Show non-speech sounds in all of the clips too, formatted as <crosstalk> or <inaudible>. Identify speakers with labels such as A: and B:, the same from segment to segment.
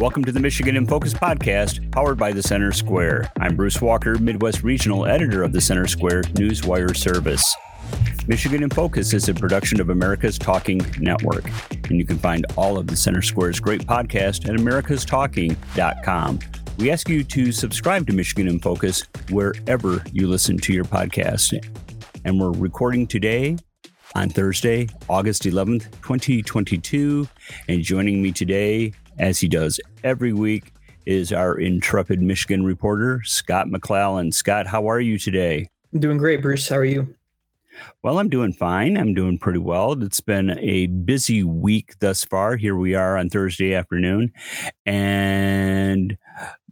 A: Welcome to the Michigan in Focus podcast, powered by the Center Square. I'm Bruce Walker, Midwest Regional Editor of the Center Square Newswire Service. Michigan in Focus is a production of America's Talking Network, and you can find all of the Center Square's great podcast at americastalking.com. We ask you to subscribe to Michigan in Focus wherever you listen to your podcast. And we're recording today on Thursday, August 11th, 2022. And joining me today, as he does every week, is our intrepid Michigan reporter, Scott McClallen. Scott, how are you today?
B: I'm doing great, Bruce. How are you?
A: Well, I'm doing fine. I'm doing pretty well. It's been a busy week thus far. Here we are on Thursday afternoon. And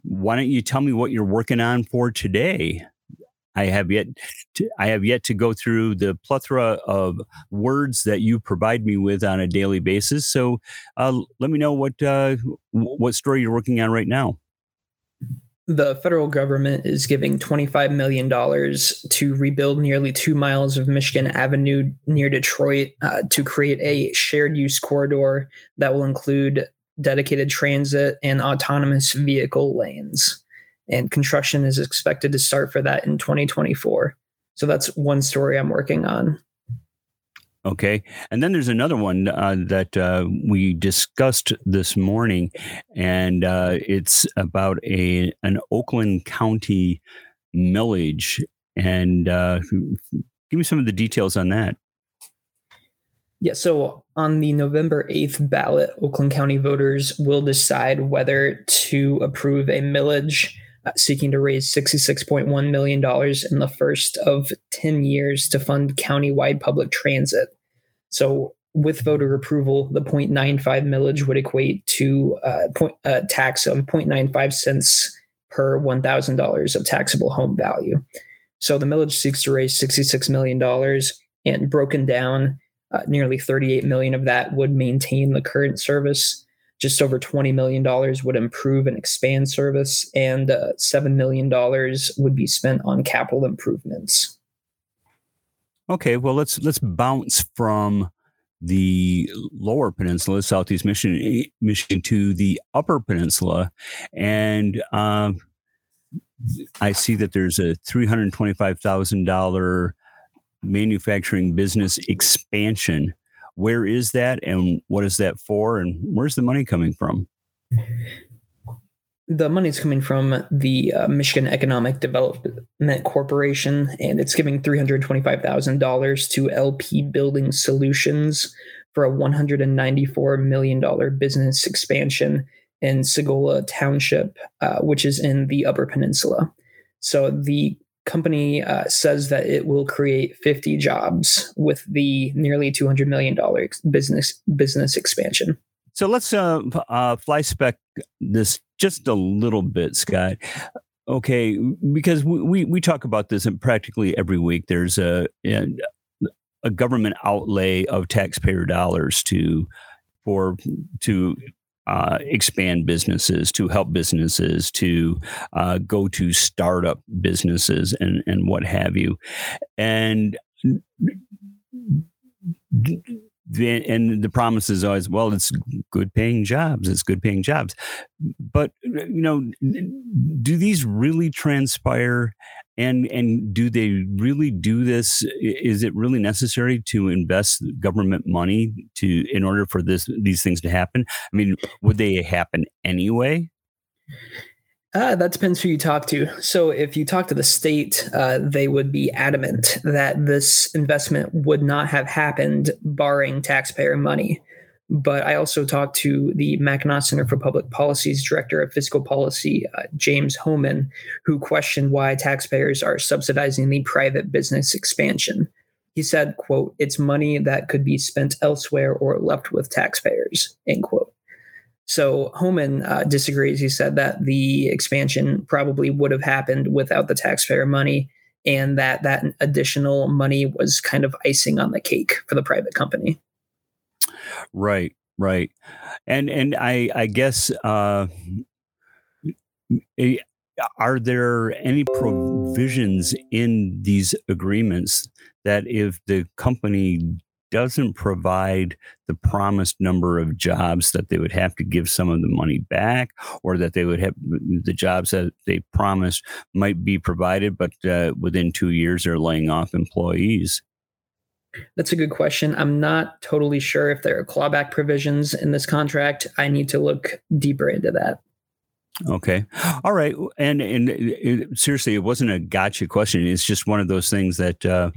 A: why don't you tell me what you're working on for today? I have yet to, I have yet to go through the plethora of words that you provide me with on a daily basis. So uh, let me know what uh, what story you're working on right now.
B: The federal government is giving $25 million to rebuild nearly two miles of Michigan Avenue near Detroit uh, to create a shared use corridor that will include dedicated transit and autonomous vehicle lanes and construction is expected to start for that in 2024. So that's one story I'm working on.
A: Okay. And then there's another one uh, that uh, we discussed this morning, and uh, it's about a an Oakland County millage. And uh, give me some of the details on that.
B: Yeah, so on the November 8th ballot, Oakland County voters will decide whether to approve a millage seeking to raise $66.1 million in the first of 10 years to fund countywide public transit. So, with voter approval, the 0.95 millage would equate to uh, point, a tax of 0.95 cents per $1,000 of taxable home value. So, the millage seeks to raise $66 million and broken down, uh, nearly 38 million of that would maintain the current service just over $20 million would improve and expand service, and uh, $7 million would be spent on capital improvements.
A: Okay, well let's let's bounce from the lower peninsula, southeast Michigan, Michigan to the upper peninsula, and um, I see that there's a three hundred twenty-five thousand dollar manufacturing business expansion where is that and what is that for and where's the money coming from
B: the money is coming from the uh, Michigan Economic Development Corporation, and it's giving $325,000 to LP Building Solutions for a $194 million business expansion in Sagola Township, uh, which is in the Upper Peninsula. So the company uh, says that it will create 50 jobs with the nearly 200 million dollar business business expansion.
A: So let's uh, uh, fly spec this just a little bit, Scott. Okay, because we we talk about this and practically every week. There's a a government outlay of taxpayer dollars to for to uh, expand businesses, to help businesses, to uh, go to startup businesses, and and what have you, and. The, and the promise is always well it's good paying jobs it's good paying jobs but you know do these really transpire and and do they really do this is it really necessary to invest government money to in order for this these things to happen i mean would they happen anyway
B: uh, that depends who you talk to. So, if you talk to the state, uh, they would be adamant that this investment would not have happened barring taxpayer money. But I also talked to the Mackinac Center for Public Policy's Director of Fiscal Policy, uh, James Hohman, who questioned why taxpayers are subsidizing the private business expansion. He said, quote, it's money that could be spent elsewhere or left with taxpayers, end quote. So Hohman uh, disagrees. He said that the expansion probably would have happened without the taxpayer money and that that additional money was kind of icing on the cake for the private company.
A: Right, right, and and I I guess uh, are there any provisions in these agreements that if the company doesn't provide the promised number of jobs that they would have to give some of the money back or that they would have the jobs that they promised might be provided but uh, within two years they're laying off employees
B: that's a good question. I'm not totally sure if there are clawback provisions in this contract. I need to look deeper into that.
A: Okay. All right. And and it, seriously, it wasn't a gotcha question. It's just one of those things that uh,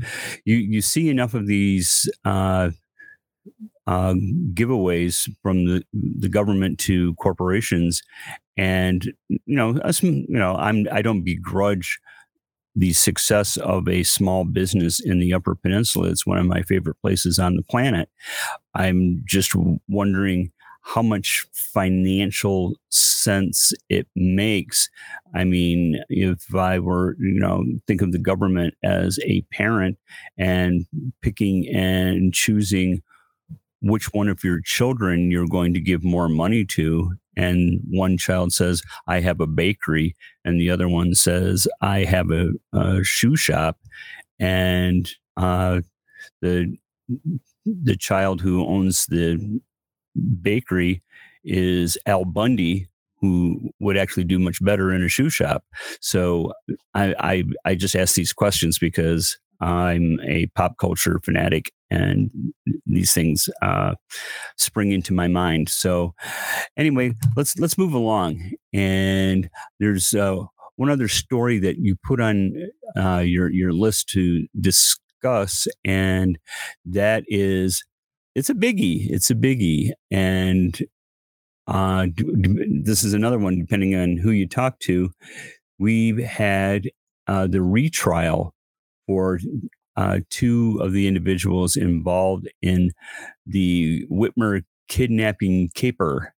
A: you you see enough of these uh, uh, giveaways from the the government to corporations, and you know, us, you know, I'm I don't begrudge the success of a small business in the Upper Peninsula. It's one of my favorite places on the planet. I'm just wondering how much financial sense it makes. I mean, if I were, you know, think of the government as a parent and picking and choosing which one of your children you're going to give more money to. And one child says, I have a bakery. And the other one says, I have a, a shoe shop. And uh, the, the child who owns the bakery is Al Bundy, who would actually do much better in a shoe shop. So I, I, I just ask these questions because I'm a pop culture fanatic, and these things uh, spring into my mind. So, anyway, let's let's move along. And there's uh, one other story that you put on uh, your your list to discuss, and that is it's a biggie. It's a biggie, and uh, this is another one. Depending on who you talk to, we've had uh, the retrial for uh, two of the individuals involved in the Whitmer kidnapping caper.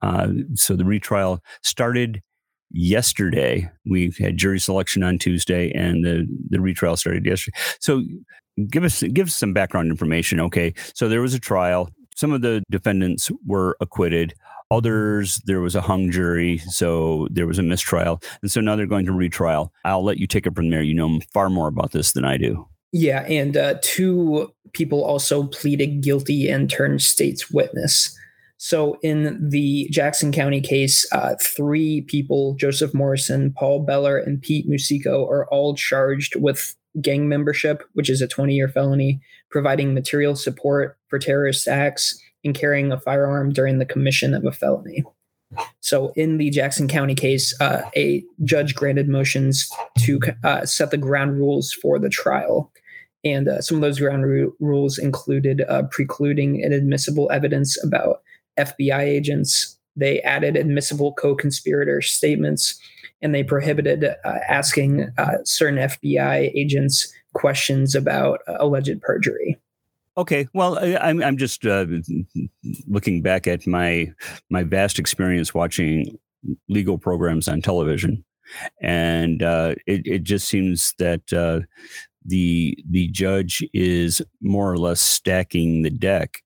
A: Uh, so the retrial started yesterday. We had jury selection on Tuesday, and the the retrial started yesterday. So give us give us some background information. Okay, so there was a trial. Some of the defendants were acquitted. Others, there was a hung jury, so there was a mistrial. And so now they're going to retrial. I'll let you take it from there. You know far more about this than I do.
B: Yeah, and uh, two people also pleaded guilty and turned state's witness. So in the Jackson County case, uh, three people, Joseph Morrison, Paul Bellar, and Pete Musico, are all charged with gang membership, which is a 20 year felony, providing material support for terrorist acts, and carrying a firearm during the commission of a felony. So, in the Jackson County case, uh, a judge granted motions to uh, set the ground rules for the trial. And uh, some of those ground ru- rules included uh, precluding inadmissible evidence about FBI agents. They added admissible co conspirator statements, and they prohibited uh, asking uh, certain FBI agents questions about alleged perjury.
A: Okay, well, I, I'm I'm just uh, looking back at my my vast experience watching legal programs on television, and uh, it it just seems that uh, the the judge is more or less stacking the deck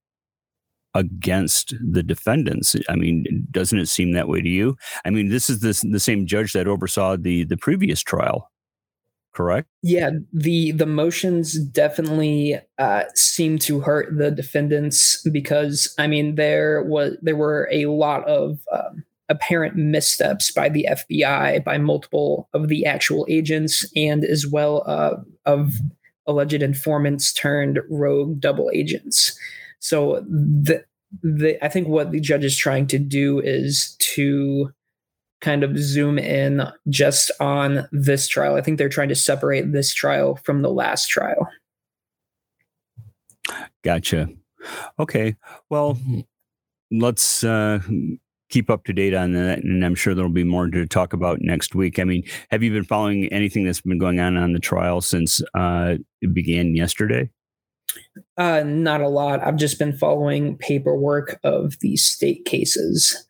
A: against the defendants. I mean, doesn't it seem that way to you? I mean, this is the the same judge that oversaw the the previous trial correct?
B: Yeah, the the motions definitely uh, seem to hurt the defendants because I mean there was there were a lot of um, apparent missteps by the FBI by multiple of the actual agents and as well uh, of alleged informants turned rogue double agents. So the the I think what the judge is trying to do is to kind of zoom in just on this trial. I think they're trying to separate this trial from the last trial.
A: Gotcha. Okay. Well, let's uh, keep up to date on that. And I'm sure there'll be more to talk about next week. I mean, have you been following anything that's been going on on the trial since uh, it began yesterday?
B: Uh, not a lot. I've just been following paperwork of the state cases.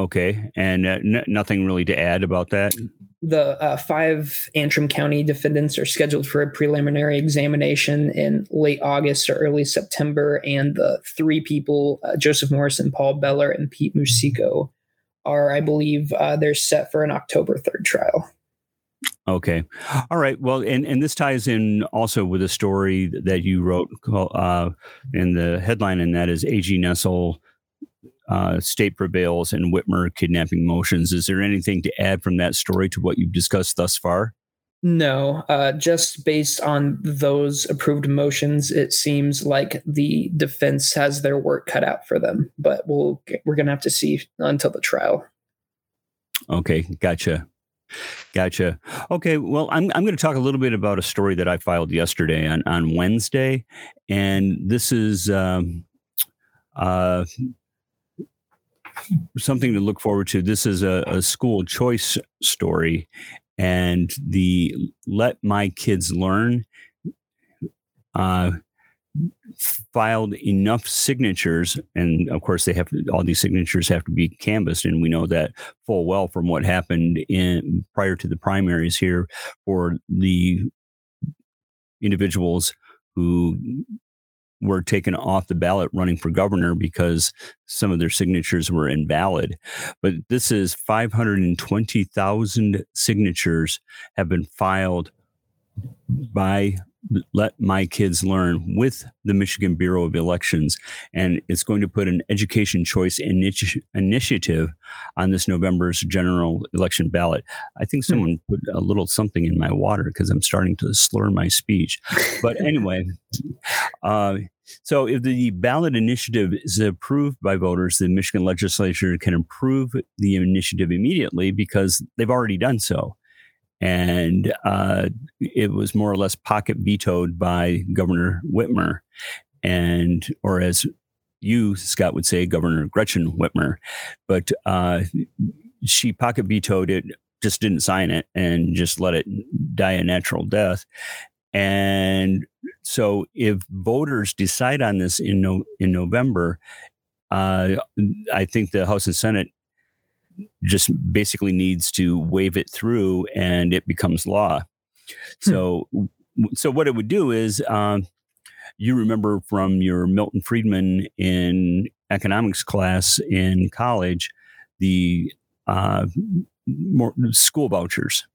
A: Okay, and uh, n- nothing really to add about that.
B: The uh, five Antrim County defendants are scheduled for a preliminary examination in late August or early September, and the three people, uh, Joseph Morrison, Paul Bellar, and Pete Musico, are, I believe, uh, they're set for an October third trial.
A: Okay. All right. Well, and, and this ties in also with a story that you wrote uh, in the headline, and that is AG Nessel uh, state prevails and Whitmer kidnapping motions. Is there anything to add from that story to what you've discussed thus far?
B: No, uh, just based on those approved motions, it seems like the defense has their work cut out for them. But we'll we're gonna have to see until the trial.
A: Okay, gotcha. Gotcha. Okay. Well, I'm, I'm going to talk a little bit about a story that I filed yesterday on, on Wednesday. And this is um, uh, something to look forward to. This is a, a school choice story. And the Let My Kids Learn uh, filed enough signatures, and of course they have all these signatures have to be canvassed, and we know that full well from what happened in prior to the primaries here for the individuals who were taken off the ballot running for governor because some of their signatures were invalid. But this is 520,000 signatures have been filed by let my kids learn with the Michigan Bureau of Elections. And it's going to put an education choice initi- initiative on this November's general election ballot. I think hmm. someone put a little something in my water because I'm starting to slur my speech. But <laughs> anyway, uh, so if the ballot initiative is approved by voters, the Michigan legislature can approve the initiative immediately because they've already done so and uh, it was more or less pocket vetoed by Governor Whitmer, and or as you Scott would say, Governor Gretchen Whitmer, but uh, she pocket vetoed it, just didn't sign it, and just let it die a natural death. And so, if voters decide on this in no, in November, uh, I think the House and Senate just basically needs to wave it through and it becomes law. Hmm. So, so what it would do is, um, you remember from your Milton Friedman in economics class in college, the uh, more school vouchers.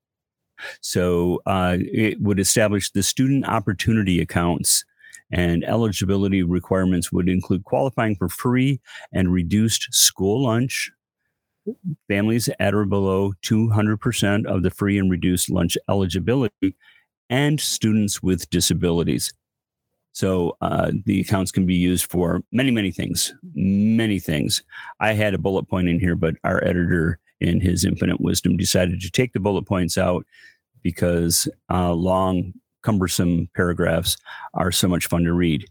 A: So uh, it would establish the student opportunity accounts and eligibility requirements would include qualifying for free and reduced school lunch, families at or below 200% of the free and reduced lunch eligibility, and students with disabilities. So uh, the accounts can be used for many, many things, many things. I had a bullet point in here, but our editor, in his infinite wisdom, decided to take the bullet points out because uh, long cumbersome paragraphs are so much fun to read.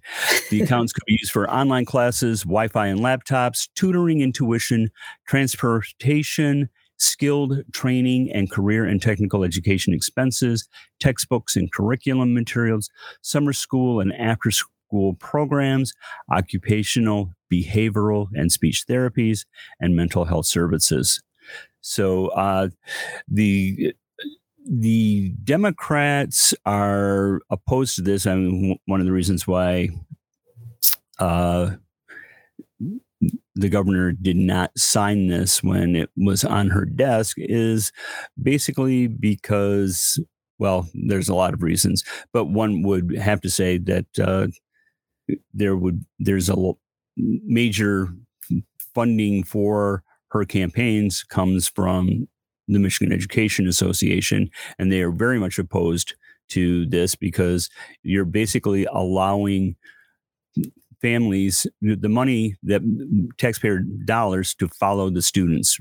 A: The <laughs> accounts could be used for online classes, Wi Fi and laptops, tutoring and tuition, transportation, skilled training and career and technical education expenses, textbooks and curriculum materials, summer school and after school programs, occupational, behavioral, and speech therapies, and mental health services. So uh, the the Democrats are opposed to this. I mean, one of the reasons why uh, the governor did not sign this when it was on her desk is basically because, well, there's a lot of reasons, but one would have to say that uh, there would there's a major funding for her campaigns comes from the Michigan Education Association, and they are very much opposed to this because you're basically allowing families the money that taxpayer dollars to follow the students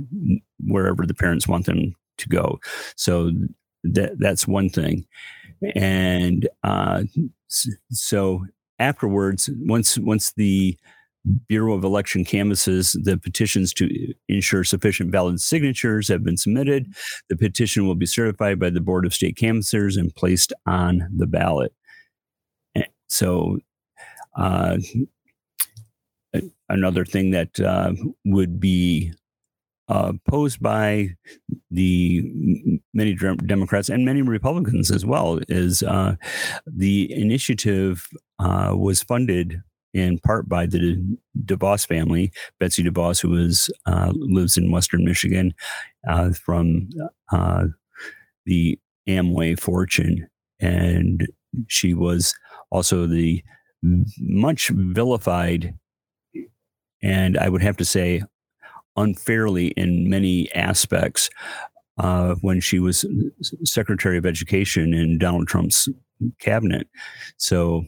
A: wherever the parents want them to go. So that that's one thing, and uh, so afterwards, once once the Bureau of Election canvasses the petitions to ensure sufficient valid signatures have been submitted. The petition will be certified by the Board of State Canvassers and placed on the ballot. So, uh, another thing that uh, would be uh, posed by the many Democrats and many Republicans as well is uh, the initiative uh, was funded in part by the DeVos family, Betsy DeVos, who is, uh, lives in Western Michigan, uh, from uh, the Amway fortune. And she was also the much vilified, and I would have to say, unfairly in many aspects uh, when she was Secretary of Education in Donald Trump's cabinet. So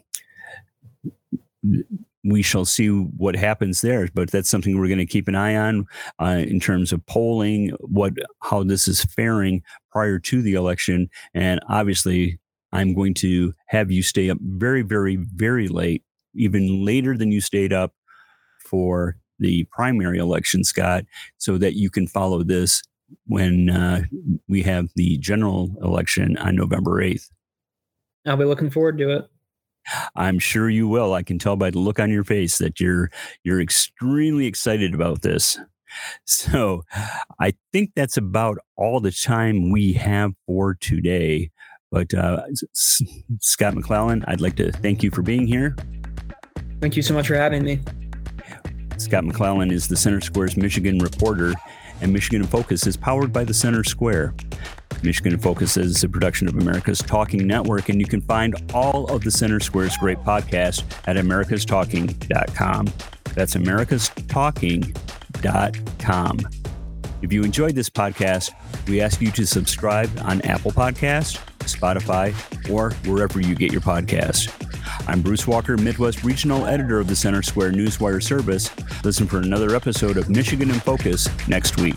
A: we shall see what happens there. But that's something we're going to keep an eye on uh, in terms of polling, what how this is faring prior to the election, and obviously. I'm going to have you stay up very, very, very late, even later than you stayed up for the primary election, Scott, so that you can follow this when uh, we have the general election on November 8th.
B: I'll be looking forward to it.
A: I'm sure you will. I can tell by the look on your face that you're you're extremely excited about this. So, I think that's about all the time we have for today. But uh, Scott McClallen, I'd like to thank you for being here.
B: Thank you so much for having me.
A: Scott McClallen is the Center Square's Michigan reporter, and Michigan in Focus is powered by the Center Square. Michigan in Focus is a production of America's Talking Network, and you can find all of the Center Square's great podcasts at americastalking.com. That's americastalking.com. If you enjoyed this podcast, we ask you to subscribe on Apple Podcast, Spotify, or wherever you get your podcasts. I'm Bruce Walker, Midwest Regional Editor of the Center Square Newswire Service. Listen for another episode of Michigan in Focus next week.